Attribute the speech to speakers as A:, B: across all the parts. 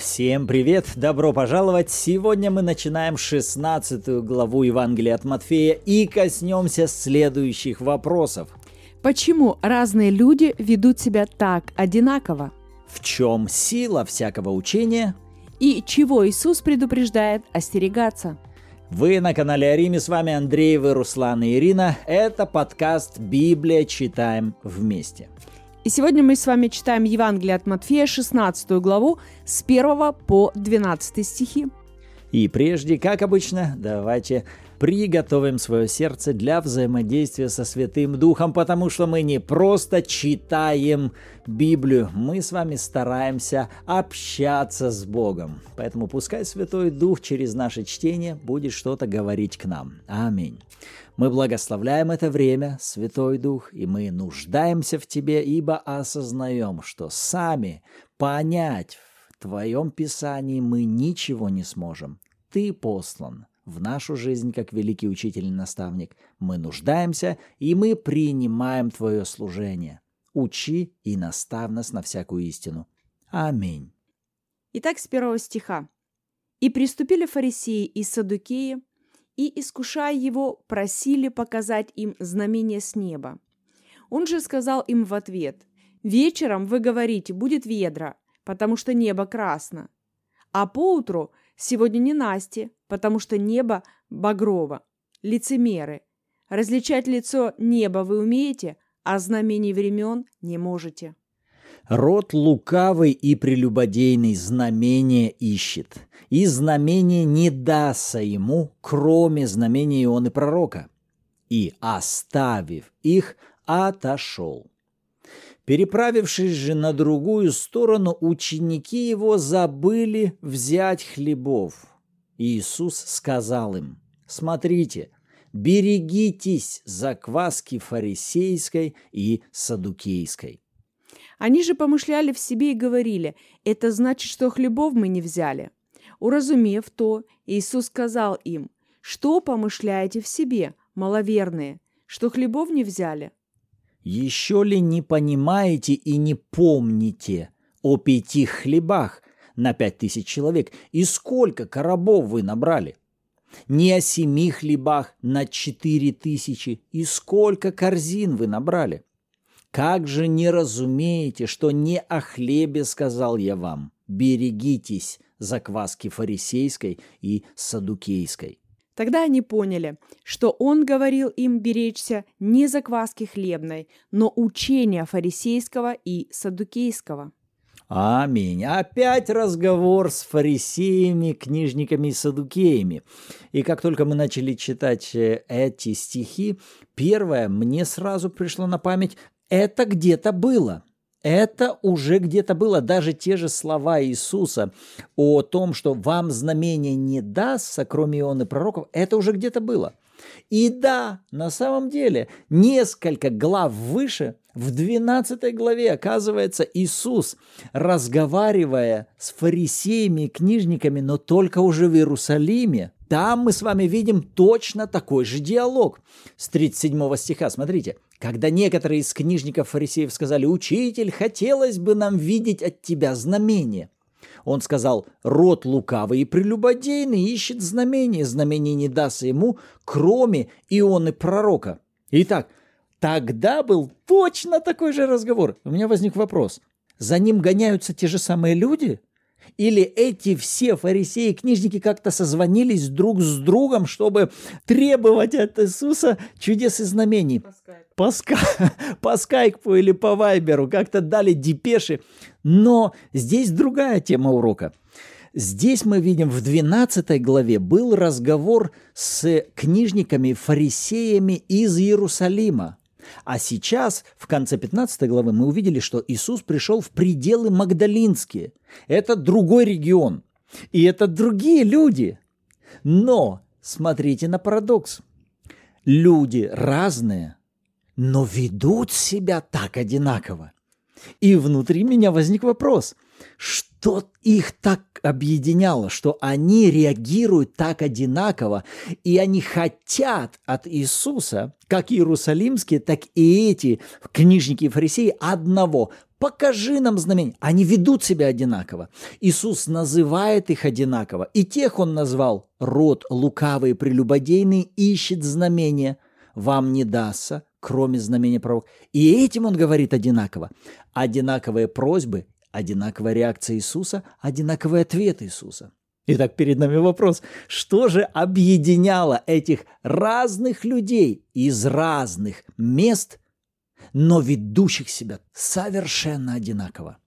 A: Всем привет! Добро пожаловать! Сегодня мы начинаем 16 главу Евангелия от Матфея и коснемся следующих вопросов.
B: Почему разные люди ведут себя так одинаково?
A: В чем сила всякого учения?
B: И чего Иисус предупреждает остерегаться?
A: Вы на канале Ариме, с вами Андрей, вы, Руслан и Ирина. Это подкаст «Библия. Читаем вместе».
B: И сегодня мы с вами читаем Евангелие от Матфея, 16 главу, с 1 по 12 стихи.
A: И прежде, как обычно, давайте приготовим свое сердце для взаимодействия со Святым Духом, потому что мы не просто читаем Библию, мы с вами стараемся общаться с Богом. Поэтому пускай Святой Дух через наше чтение будет что-то говорить к нам. Аминь. Мы благословляем это время, Святой Дух, и мы нуждаемся в Тебе, ибо осознаем, что сами понять в Твоем Писании мы ничего не сможем. Ты послан в нашу жизнь как великий учитель и наставник. Мы нуждаемся, и мы принимаем Твое служение. Учи и настав нас на всякую истину. Аминь.
B: Итак, с первого стиха. «И приступили фарисеи и садукеи, и, искушая его, просили показать им знамение с неба. Он же сказал им в ответ, «Вечером вы говорите, будет ведра, потому что небо красно, а поутру сегодня не Насти, потому что небо багрово. Лицемеры, различать лицо неба вы умеете, а знамений времен не можете».
A: Род лукавый и прелюбодейный знамение ищет, и знамение не дастся ему, кроме знамения Ионы пророка. И, оставив их, отошел. Переправившись же на другую сторону, ученики его забыли взять хлебов. Иисус сказал им, «Смотрите, берегитесь закваски фарисейской и садукейской».
B: Они же помышляли в себе и говорили, это значит, что хлебов мы не взяли. Уразумев то, Иисус сказал им, что помышляете в себе, маловерные, что хлебов не взяли?
A: Еще ли не понимаете и не помните о пяти хлебах на пять тысяч человек и сколько коробов вы набрали? Не о семи хлебах на четыре тысячи и сколько корзин вы набрали? Как же не разумеете, что не о хлебе сказал я вам? Берегитесь закваски фарисейской и садукейской.
B: Тогда они поняли, что он говорил им беречься не закваски хлебной, но учения фарисейского и садукейского.
A: Аминь. Опять разговор с фарисеями, книжниками и садукеями. И как только мы начали читать э, эти стихи, первое мне сразу пришло на память это где-то было. Это уже где-то было. Даже те же слова Иисуса о том, что вам знамение не дастся, кроме Ионы пророков, это уже где-то было. И да, на самом деле, несколько глав выше, в 12 главе, оказывается, Иисус, разговаривая с фарисеями и книжниками, но только уже в Иерусалиме, там мы с вами видим точно такой же диалог. С 37 стиха, смотрите. Когда некоторые из книжников фарисеев сказали, «Учитель, хотелось бы нам видеть от тебя знамение». Он сказал, «Род лукавый и прелюбодейный ищет знамение, знамение не даст ему, кроме Ионы пророка». Итак, тогда был точно такой же разговор. У меня возник вопрос. За ним гоняются те же самые люди – или эти все фарисеи, книжники как-то созвонились друг с другом, чтобы требовать от Иисуса чудес и знамений. По, ска... по скайпу или по вайберу как-то дали депеши. Но здесь другая тема урока. Здесь мы видим в 12 главе был разговор с книжниками, фарисеями из Иерусалима. А сейчас, в конце 15 главы, мы увидели, что Иисус пришел в пределы Магдалинские. Это другой регион. И это другие люди. Но смотрите на парадокс. Люди разные, но ведут себя так одинаково. И внутри меня возник вопрос, что их так объединяло, что они реагируют так одинаково, и они хотят от Иисуса, как иерусалимские, так и эти книжники и фарисеи, одного – покажи нам знамение. Они ведут себя одинаково. Иисус называет их одинаково. И тех он назвал род лукавый, прелюбодейный, ищет знамения. Вам не дастся, кроме знамения пророка. И этим он говорит одинаково. Одинаковые просьбы, одинаковая реакция Иисуса, одинаковый ответ Иисуса. Итак, перед нами вопрос, что же объединяло этих разных людей из разных мест, но ведущих себя совершенно одинаково?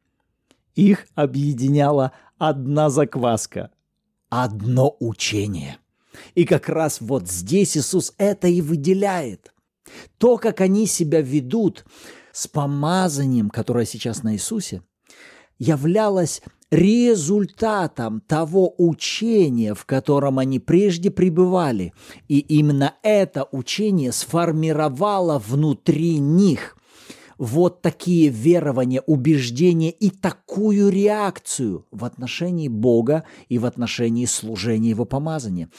A: Их объединяла одна закваска, одно учение. И как раз вот здесь Иисус это и выделяет. То, как они себя ведут с помазанием, которое сейчас на Иисусе, являлось результатом того учения, в котором они прежде пребывали. И именно это учение сформировало внутри них вот такие верования, убеждения и такую реакцию в отношении Бога и в отношении служения Его помазания.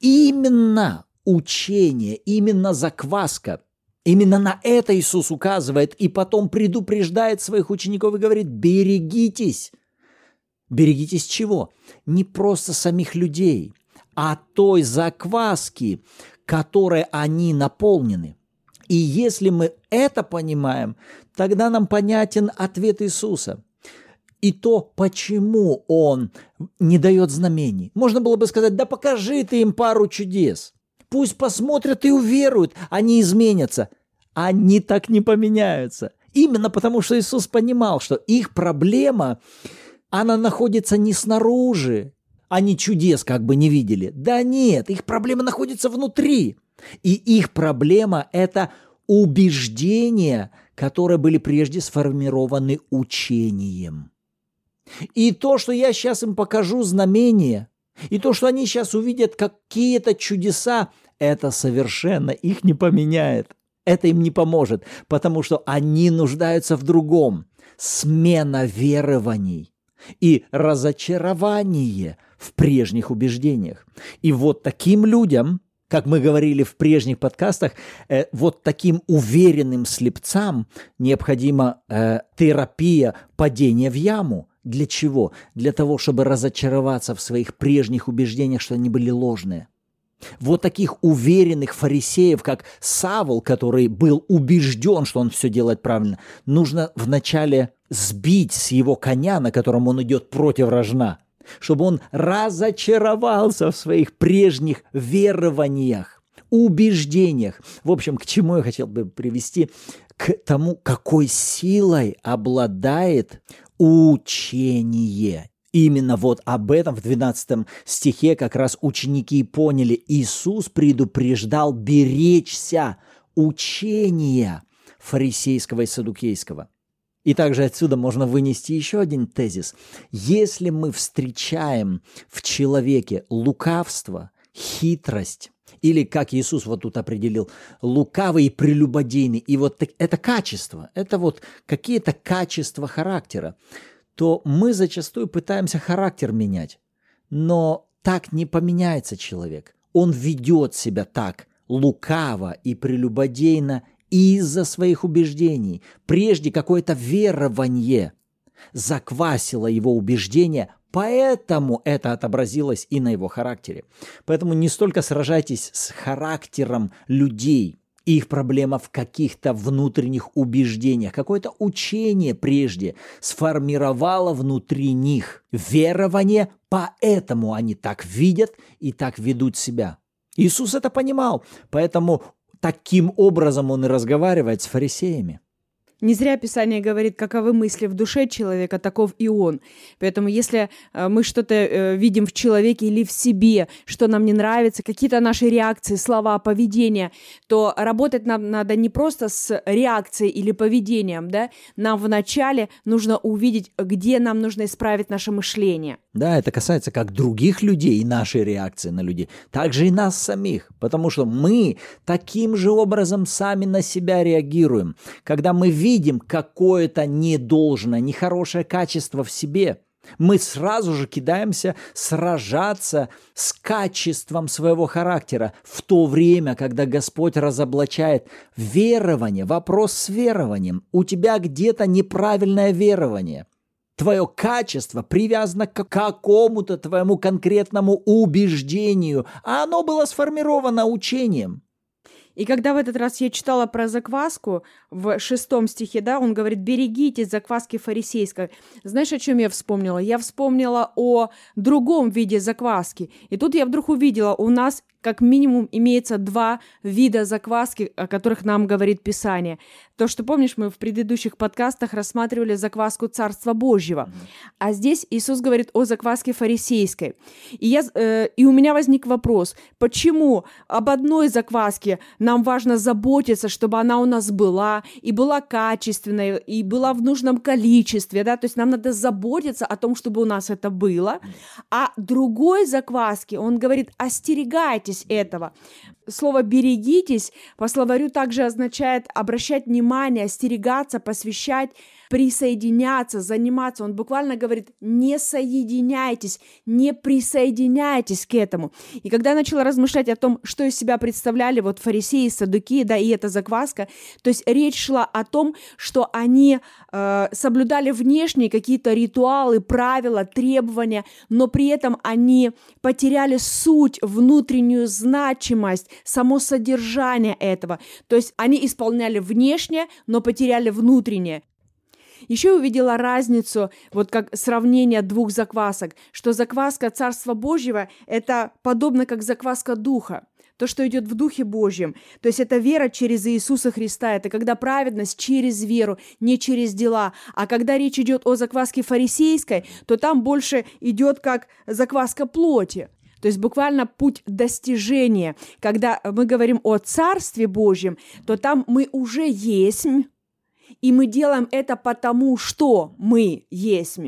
A: Именно учение, именно закваска – Именно на это Иисус указывает и потом предупреждает своих учеников и говорит, берегитесь Берегитесь чего? Не просто самих людей, а той закваски, которой они наполнены. И если мы это понимаем, тогда нам понятен ответ Иисуса. И то, почему Он не дает знамений. Можно было бы сказать, да покажи ты им пару чудес. Пусть посмотрят и уверуют, они изменятся. Они так не поменяются. Именно потому, что Иисус понимал, что их проблема она находится не снаружи. Они чудес как бы не видели. Да нет, их проблема находится внутри. И их проблема – это убеждения, которые были прежде сформированы учением. И то, что я сейчас им покажу знамение, и то, что они сейчас увидят какие-то чудеса, это совершенно их не поменяет. Это им не поможет, потому что они нуждаются в другом. Смена верований и разочарование в прежних убеждениях. И вот таким людям, как мы говорили в прежних подкастах, э, вот таким уверенным слепцам необходима э, терапия падения в яму. Для чего? Для того, чтобы разочароваться в своих прежних убеждениях, что они были ложные. Вот таких уверенных фарисеев, как Савол, который был убежден, что он все делает правильно, нужно вначале сбить с его коня, на котором он идет против рожна, чтобы он разочаровался в своих прежних верованиях, убеждениях. В общем, к чему я хотел бы привести? К тому, какой силой обладает учение. Именно вот об этом в 12 стихе как раз ученики поняли. Иисус предупреждал беречься учения фарисейского и садукейского. И также отсюда можно вынести еще один тезис. Если мы встречаем в человеке лукавство, хитрость, или, как Иисус вот тут определил, лукавый и прелюбодейный, и вот это качество, это вот какие-то качества характера, то мы зачастую пытаемся характер менять. Но так не поменяется человек. Он ведет себя так лукаво и прелюбодейно из-за своих убеждений. Прежде какое-то верование заквасило его убеждения, поэтому это отобразилось и на его характере. Поэтому не столько сражайтесь с характером людей, их проблема в каких-то внутренних убеждениях. Какое-то учение прежде сформировало внутри них верование, поэтому они так видят и так ведут себя. Иисус это понимал, поэтому Таким образом он и разговаривает с фарисеями.
B: Не зря Писание говорит, каковы мысли в душе человека, таков и он. Поэтому если э, мы что-то э, видим в человеке или в себе, что нам не нравится, какие-то наши реакции, слова, поведение, то работать нам надо не просто с реакцией или поведением, да, нам вначале нужно увидеть, где нам нужно исправить наше мышление.
A: Да, это касается как других людей и нашей реакции на людей, так же и нас самих, потому что мы таким же образом сами на себя реагируем. Когда мы видим какое-то недолжное, нехорошее качество в себе, Мы сразу же кидаемся сражаться с качеством своего характера в то время, когда Господь разоблачает верование, вопрос с верованием. У тебя где-то неправильное верование. Твое качество привязано к какому-то твоему конкретному убеждению, а оно было сформировано учением.
B: И когда в этот раз я читала про закваску в шестом стихе, да, он говорит, берегитесь закваски фарисейской. Знаешь, о чем я вспомнила? Я вспомнила о другом виде закваски. И тут я вдруг увидела, у нас как минимум имеется два вида закваски, о которых нам говорит Писание. То, что помнишь, мы в предыдущих подкастах рассматривали закваску Царства Божьего, а здесь Иисус говорит о закваске фарисейской. И, я, э, и у меня возник вопрос, почему об одной закваске нам важно заботиться, чтобы она у нас была, и была качественной, и была в нужном количестве, да, то есть нам надо заботиться о том, чтобы у нас это было, а другой закваски, он говорит, остерегайтесь бойтесь этого. Слово «берегитесь» по словарю также означает обращать внимание, остерегаться, посвящать, присоединяться, заниматься. Он буквально говорит «не соединяйтесь, не присоединяйтесь к этому». И когда я начала размышлять о том, что из себя представляли вот фарисеи, садуки, да, и эта закваска, то есть речь шла о том, что они э, соблюдали внешние какие-то ритуалы, правила, требования, но при этом они потеряли суть, внутреннюю значимость, само содержание этого. То есть они исполняли внешнее, но потеряли внутреннее. Еще я увидела разницу, вот как сравнение двух заквасок, что закваска Царства Божьего – это подобно как закваска Духа то, что идет в Духе Божьем. То есть это вера через Иисуса Христа. Это когда праведность через веру, не через дела. А когда речь идет о закваске фарисейской, то там больше идет как закваска плоти. То есть буквально путь достижения. Когда мы говорим о Царстве Божьем, то там мы уже есть, и мы делаем это потому, что мы есть.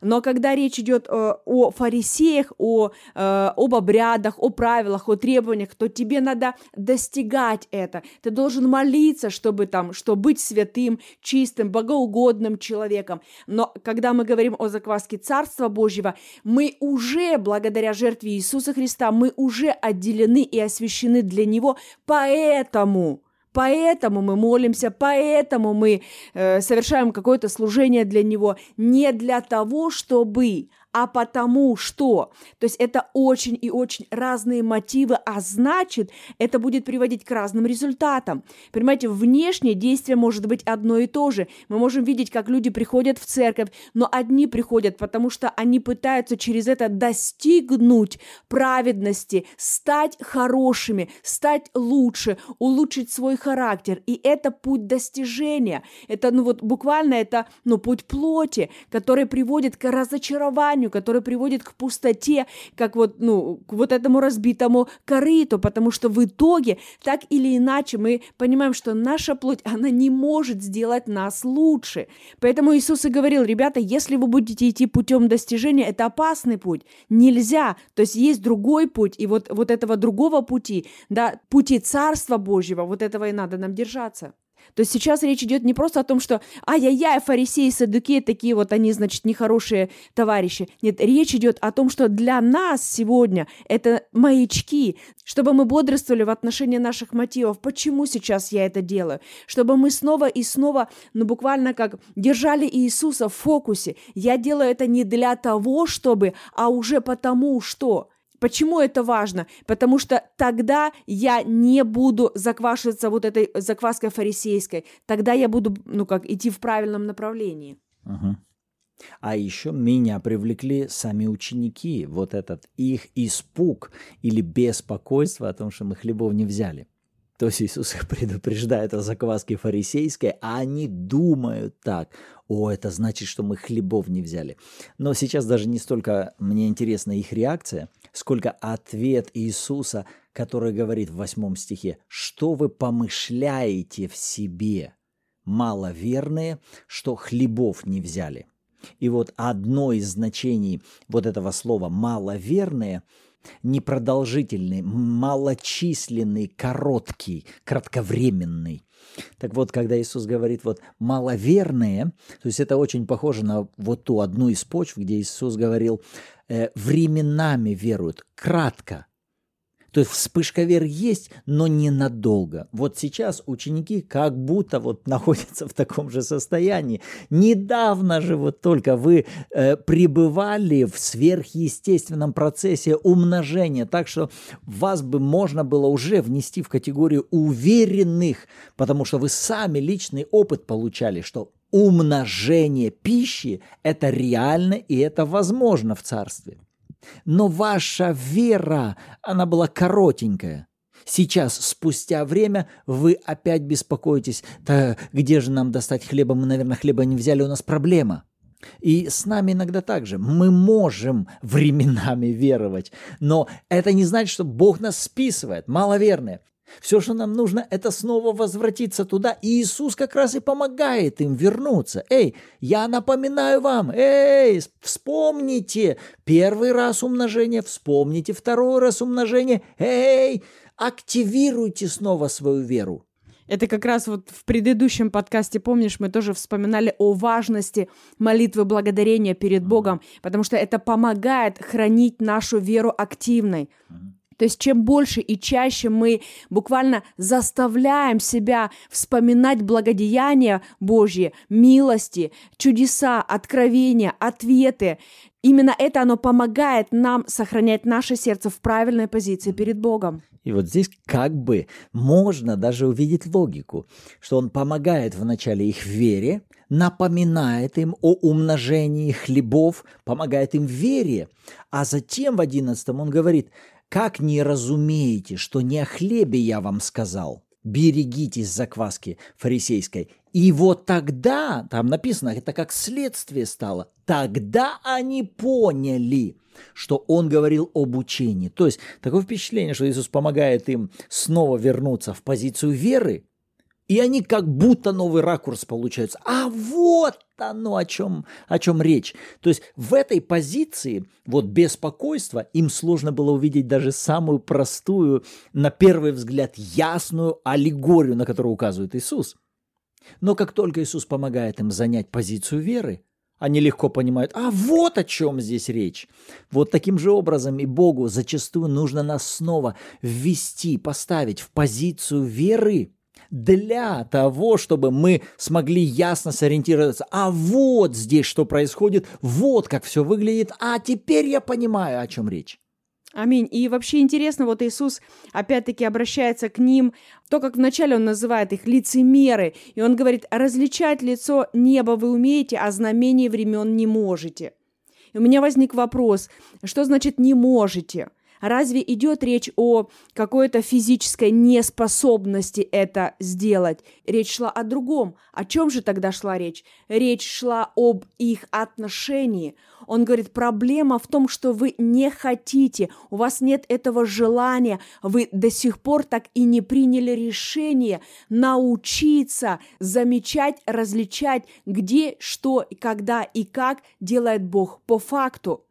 B: Но когда речь идет э, о фарисеях, о, э, об обрядах, о правилах, о требованиях, то тебе надо достигать это. Ты должен молиться, чтобы там, что быть святым, чистым, богоугодным человеком. Но когда мы говорим о закваске Царства Божьего, мы уже, благодаря жертве Иисуса Христа, мы уже отделены и освящены для Него, поэтому Поэтому мы молимся, поэтому мы э, совершаем какое-то служение для Него, не для того, чтобы а потому что. То есть это очень и очень разные мотивы, а значит, это будет приводить к разным результатам. Понимаете, внешнее действие может быть одно и то же. Мы можем видеть, как люди приходят в церковь, но одни приходят, потому что они пытаются через это достигнуть праведности, стать хорошими, стать лучше, улучшить свой характер. И это путь достижения. Это, ну вот буквально это, ну, путь плоти, который приводит к разочарованию, созданию, которое приводит к пустоте, как вот, ну, к вот этому разбитому корыту, потому что в итоге, так или иначе, мы понимаем, что наша плоть, она не может сделать нас лучше. Поэтому Иисус и говорил, ребята, если вы будете идти путем достижения, это опасный путь, нельзя, то есть есть другой путь, и вот, вот этого другого пути, да, пути Царства Божьего, вот этого и надо нам держаться. То есть сейчас речь идет не просто о том, что ай-яй-яй, фарисеи, садуки, такие вот они, значит, нехорошие товарищи. Нет, речь идет о том, что для нас сегодня это маячки, чтобы мы бодрствовали в отношении наших мотивов. Почему сейчас я это делаю? Чтобы мы снова и снова, ну буквально как держали Иисуса в фокусе. Я делаю это не для того, чтобы, а уже потому, что. Почему это важно? Потому что тогда я не буду заквашиваться вот этой закваской фарисейской. Тогда я буду, ну как, идти в правильном направлении.
A: Угу. А еще меня привлекли сами ученики, вот этот их испуг или беспокойство о том, что мы хлебов не взяли. То есть Иисус их предупреждает о закваске фарисейской, а они думают так. О, это значит, что мы хлебов не взяли. Но сейчас даже не столько мне интересна их реакция, сколько ответ Иисуса, который говорит в восьмом стихе, что вы помышляете в себе, маловерные, что хлебов не взяли. И вот одно из значений вот этого слова «маловерные» – непродолжительный, малочисленный, короткий, кратковременный. Так вот, когда Иисус говорит вот маловерные, то есть это очень похоже на вот ту одну из почв, где Иисус говорил, э, временами веруют, кратко, то есть вспышка веры есть, но ненадолго. Вот сейчас ученики как будто вот находятся в таком же состоянии. Недавно же вот только вы э, пребывали в сверхъестественном процессе умножения, так что вас бы можно было уже внести в категорию уверенных, потому что вы сами личный опыт получали, что умножение пищи – это реально и это возможно в царстве. Но ваша вера, она была коротенькая. Сейчас, спустя время, вы опять беспокоитесь. Да где же нам достать хлеба? Мы, наверное, хлеба не взяли, у нас проблема. И с нами иногда так же. Мы можем временами веровать, но это не значит, что Бог нас списывает. Маловерные. Все, что нам нужно, это снова возвратиться туда. И Иисус как раз и помогает им вернуться. Эй, я напоминаю вам, эй, вспомните первый раз умножение, вспомните второй раз умножение. Эй, активируйте снова свою веру.
B: Это как раз вот в предыдущем подкасте, помнишь, мы тоже вспоминали о важности молитвы благодарения перед Богом, потому что это помогает хранить нашу веру активной. То есть чем больше и чаще мы буквально заставляем себя вспоминать благодеяния Божьи, милости, чудеса, откровения, ответы, именно это оно помогает нам сохранять наше сердце в правильной позиции перед Богом.
A: И вот здесь как бы можно даже увидеть логику, что он помогает вначале их вере, напоминает им о умножении хлебов, помогает им вере, а затем в одиннадцатом он говорит – как не разумеете, что не о хлебе я вам сказал? Берегитесь закваски фарисейской. И вот тогда, там написано, это как следствие стало, тогда они поняли, что он говорил об учении. То есть такое впечатление, что Иисус помогает им снова вернуться в позицию веры, и они как будто новый ракурс получаются. А вот оно, о чем, о чем речь. То есть в этой позиции, вот беспокойства, им сложно было увидеть даже самую простую, на первый взгляд, ясную аллегорию, на которую указывает Иисус. Но как только Иисус помогает им занять позицию веры, они легко понимают, а вот о чем здесь речь. Вот таким же образом и Богу зачастую нужно нас снова ввести, поставить в позицию веры – для того, чтобы мы смогли ясно сориентироваться. А вот здесь что происходит, вот как все выглядит, а теперь я понимаю, о чем речь.
B: Аминь. И вообще интересно, вот Иисус опять-таки обращается к ним, то, как вначале он называет их лицемеры, и он говорит, различать лицо неба вы умеете, а знамение времен не можете. И у меня возник вопрос, что значит «не можете»? Разве идет речь о какой-то физической неспособности это сделать? Речь шла о другом. О чем же тогда шла речь? Речь шла об их отношении. Он говорит, проблема в том, что вы не хотите, у вас нет этого желания, вы до сих пор так и не приняли решение научиться замечать, различать, где, что, когда и как делает Бог по факту.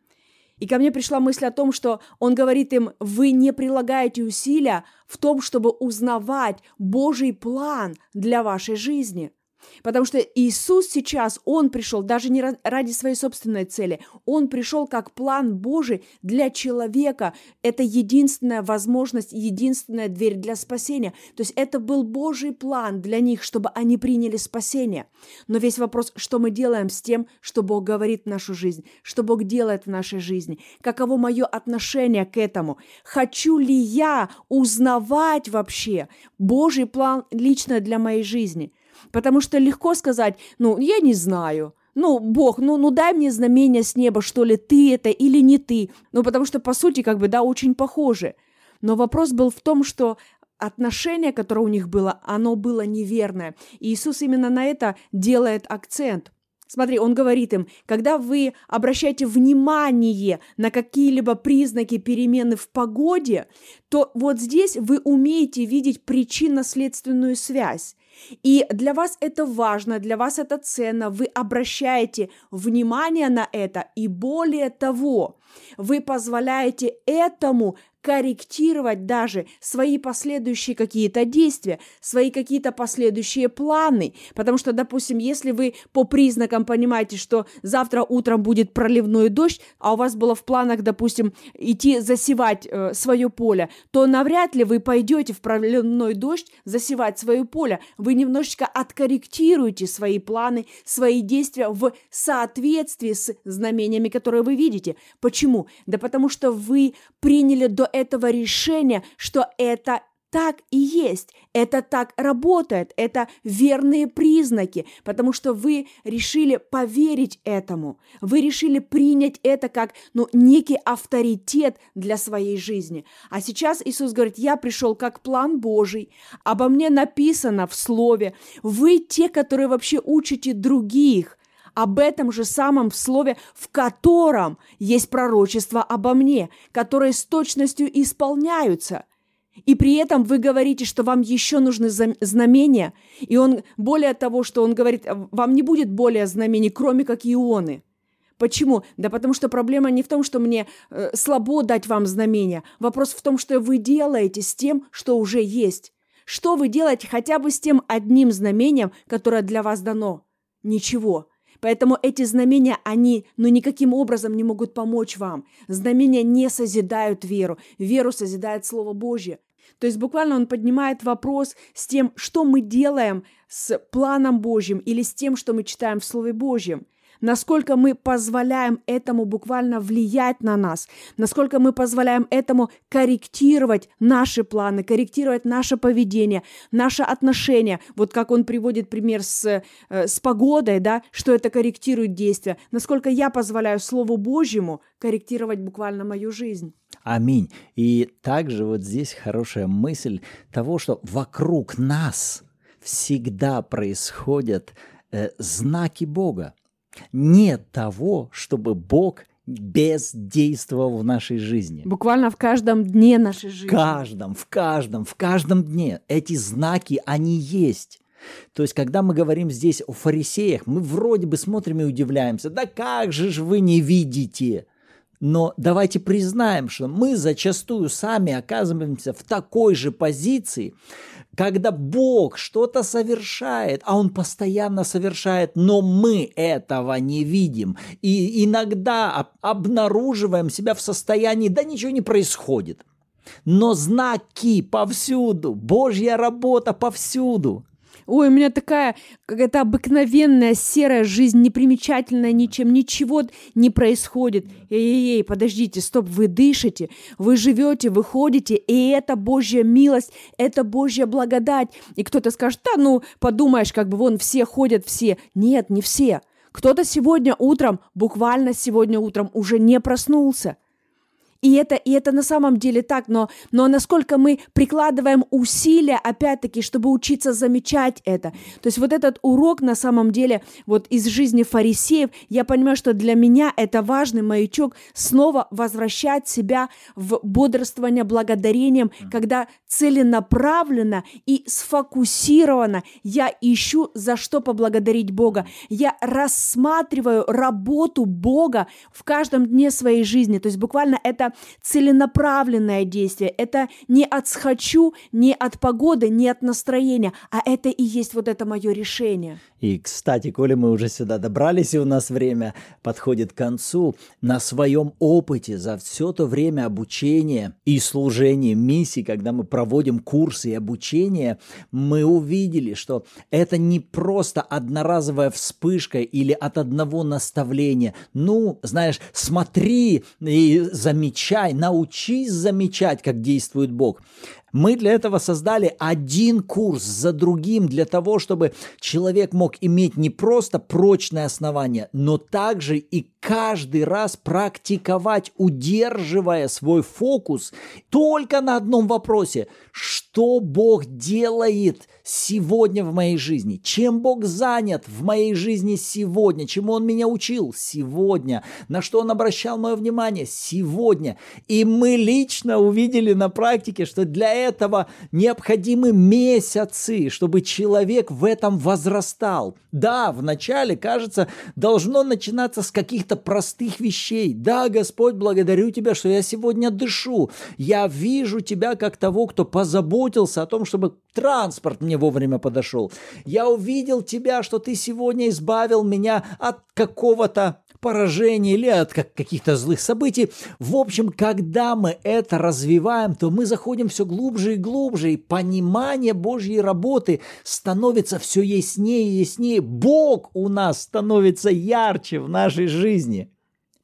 B: И ко мне пришла мысль о том, что он говорит им, вы не прилагаете усилия в том, чтобы узнавать Божий план для вашей жизни – Потому что Иисус сейчас, Он пришел даже не ради своей собственной цели, Он пришел как план Божий для человека. Это единственная возможность, единственная дверь для спасения. То есть это был Божий план для них, чтобы они приняли спасение. Но весь вопрос, что мы делаем с тем, что Бог говорит в нашу жизнь, что Бог делает в нашей жизни, каково мое отношение к этому, хочу ли я узнавать вообще Божий план лично для моей жизни – Потому что легко сказать, ну, я не знаю, ну, Бог, ну, ну дай мне знамение с неба, что ли, ты это или не ты. Ну, потому что, по сути, как бы, да, очень похоже. Но вопрос был в том, что отношение, которое у них было, оно было неверное. И Иисус именно на это делает акцент. Смотри, он говорит им, когда вы обращаете внимание на какие-либо признаки перемены в погоде, то вот здесь вы умеете видеть причинно-следственную связь. И для вас это важно, для вас это ценно, вы обращаете внимание на это, и более того, вы позволяете этому корректировать даже свои последующие какие-то действия, свои какие-то последующие планы. Потому что, допустим, если вы по признакам понимаете, что завтра утром будет проливной дождь, а у вас было в планах, допустим, идти засевать э, свое поле, то навряд ли вы пойдете в проливной дождь засевать свое поле. Вы немножечко откорректируете свои планы, свои действия в соответствии с знамениями, которые вы видите. Почему? Да потому что вы приняли до этого решения, что это так и есть, это так работает, это верные признаки, потому что вы решили поверить этому, вы решили принять это как ну, некий авторитет для своей жизни. А сейчас Иисус говорит, я пришел как план Божий, обо мне написано в Слове, вы те, которые вообще учите других – об этом же самом в слове, в котором есть пророчество обо мне, которые с точностью исполняются. И при этом вы говорите, что вам еще нужны знамения, и он, более того, что он говорит, вам не будет более знамений, кроме как ионы. Почему? Да потому что проблема не в том, что мне э, слабо дать вам знамения. Вопрос в том, что вы делаете с тем, что уже есть. Что вы делаете хотя бы с тем одним знамением, которое для вас дано? Ничего. Поэтому эти знамения, они, ну, никаким образом не могут помочь вам. Знамения не созидают веру. Веру созидает Слово Божье. То есть буквально он поднимает вопрос с тем, что мы делаем с планом Божьим или с тем, что мы читаем в Слове Божьем насколько мы позволяем этому буквально влиять на нас, насколько мы позволяем этому корректировать наши планы, корректировать наше поведение, наше отношение. Вот как он приводит пример с, э, с погодой, да, что это корректирует действия, насколько я позволяю Слову Божьему корректировать буквально мою жизнь.
A: Аминь. И также вот здесь хорошая мысль того, что вокруг нас всегда происходят э, знаки Бога. Нет того, чтобы Бог бездействовал в нашей жизни.
B: Буквально в каждом дне нашей жизни.
A: В каждом, в каждом, в каждом дне. Эти знаки, они есть. То есть, когда мы говорим здесь о фарисеях, мы вроде бы смотрим и удивляемся, да как же ж вы не видите? Но давайте признаем, что мы зачастую сами оказываемся в такой же позиции, когда Бог что-то совершает, а Он постоянно совершает, но мы этого не видим. И иногда обнаруживаем себя в состоянии, да ничего не происходит. Но знаки повсюду, Божья работа повсюду.
B: Ой, у меня такая какая-то обыкновенная серая жизнь, непримечательная ничем, ничего не происходит. Эй-эй-эй, подождите, стоп, вы дышите, вы живете, вы ходите, и это Божья милость, это Божья благодать. И кто-то скажет, да, ну, подумаешь, как бы вон все ходят, все. Нет, не все. Кто-то сегодня утром, буквально сегодня утром уже не проснулся – и это, и это на самом деле так, но, но насколько мы прикладываем усилия, опять-таки, чтобы учиться замечать это. То есть вот этот урок на самом деле вот из жизни фарисеев, я понимаю, что для меня это важный маячок снова возвращать себя в бодрствование благодарением, когда целенаправленно и сфокусированно я ищу, за что поблагодарить Бога. Я рассматриваю работу Бога в каждом дне своей жизни. То есть буквально это целенаправленное действие. Это не от схочу, не от погоды, не от настроения, а это и есть вот это мое решение.
A: И, кстати, коли мы уже сюда добрались, и у нас время подходит к концу, на своем опыте за все то время обучения и служения миссии, когда мы проводим курсы и обучение, мы увидели, что это не просто одноразовая вспышка или от одного наставления. Ну, знаешь, смотри и замечай, научись замечать, как действует Бог. Мы для этого создали один курс за другим, для того, чтобы человек мог иметь не просто прочное основание, но также и каждый раз практиковать, удерживая свой фокус только на одном вопросе. Что Бог делает сегодня в моей жизни? Чем Бог занят в моей жизни сегодня? Чему Он меня учил сегодня? На что Он обращал мое внимание сегодня? И мы лично увидели на практике, что для этого необходимы месяцы, чтобы человек в этом возрастал. Да, вначале, кажется, должно начинаться с каких-то простых вещей. Да, Господь, благодарю Тебя, что я сегодня дышу. Я вижу Тебя как того, кто позаботился о том, чтобы транспорт мне вовремя подошел. Я увидел Тебя, что Ты сегодня избавил меня от какого-то поражения или от каких-то злых событий. В общем, когда мы это развиваем, то мы заходим все глубже и глубже, и понимание Божьей работы становится все яснее и яснее. Бог у нас становится ярче в нашей жизни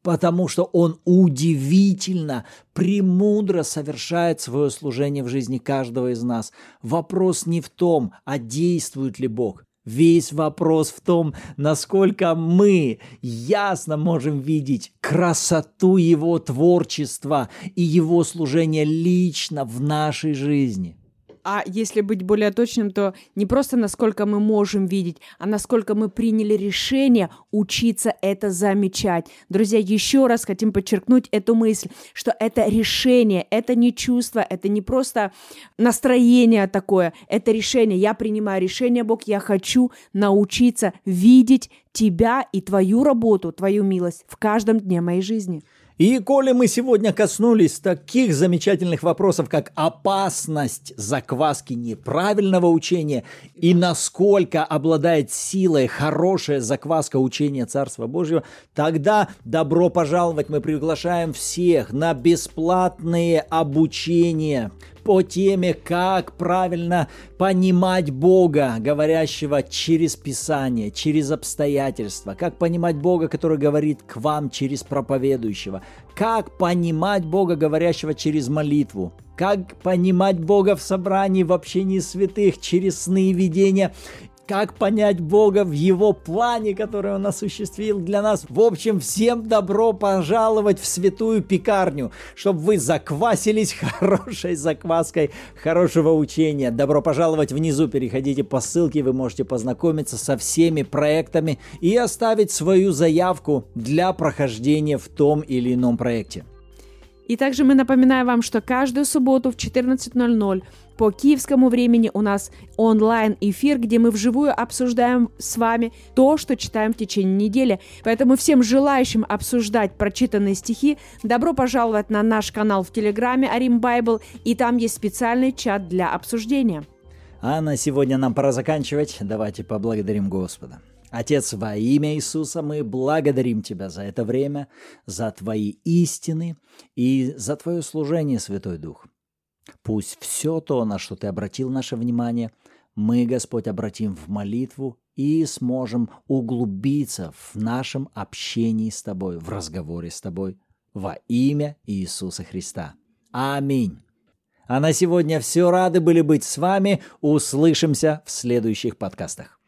A: потому что Он удивительно, премудро совершает свое служение в жизни каждого из нас. Вопрос не в том, а действует ли Бог. Весь вопрос в том, насколько мы ясно можем видеть красоту Его творчества и Его служения лично в нашей жизни.
B: А если быть более точным, то не просто насколько мы можем видеть, а насколько мы приняли решение учиться это замечать. Друзья, еще раз хотим подчеркнуть эту мысль, что это решение, это не чувство, это не просто настроение такое, это решение. Я принимаю решение, Бог, я хочу научиться видеть Тебя и Твою работу, Твою милость в каждом дне моей жизни.
A: И коли мы сегодня коснулись таких замечательных вопросов, как опасность закваски неправильного учения и насколько обладает силой хорошая закваска учения Царства Божьего, тогда добро пожаловать, мы приглашаем всех на бесплатные обучения по теме, как правильно понимать Бога, говорящего через Писание, через обстоятельства, как понимать Бога, который говорит к вам через проповедующего, как понимать Бога, говорящего через молитву, как понимать Бога в собрании, в общении святых, через сны и видения как понять Бога в Его плане, который Он осуществил для нас. В общем, всем добро пожаловать в святую пекарню, чтобы вы заквасились хорошей закваской хорошего учения. Добро пожаловать внизу, переходите по ссылке, вы можете познакомиться со всеми проектами и оставить свою заявку для прохождения в том или ином проекте.
B: И также мы напоминаем вам, что каждую субботу в 14.00 по киевскому времени у нас онлайн-эфир, где мы вживую обсуждаем с вами то, что читаем в течение недели. Поэтому всем желающим обсуждать прочитанные стихи, добро пожаловать на наш канал в Телеграме Арим Байбл, и там есть специальный чат для обсуждения.
A: А на сегодня нам пора заканчивать. Давайте поблагодарим Господа. Отец, во имя Иисуса мы благодарим Тебя за это время, за Твои истины и за Твое служение, Святой Дух. Пусть все то, на что Ты обратил наше внимание, мы, Господь, обратим в молитву и сможем углубиться в нашем общении с Тобой, в разговоре с Тобой во имя Иисуса Христа. Аминь. А на сегодня все рады были быть с вами. Услышимся в следующих подкастах.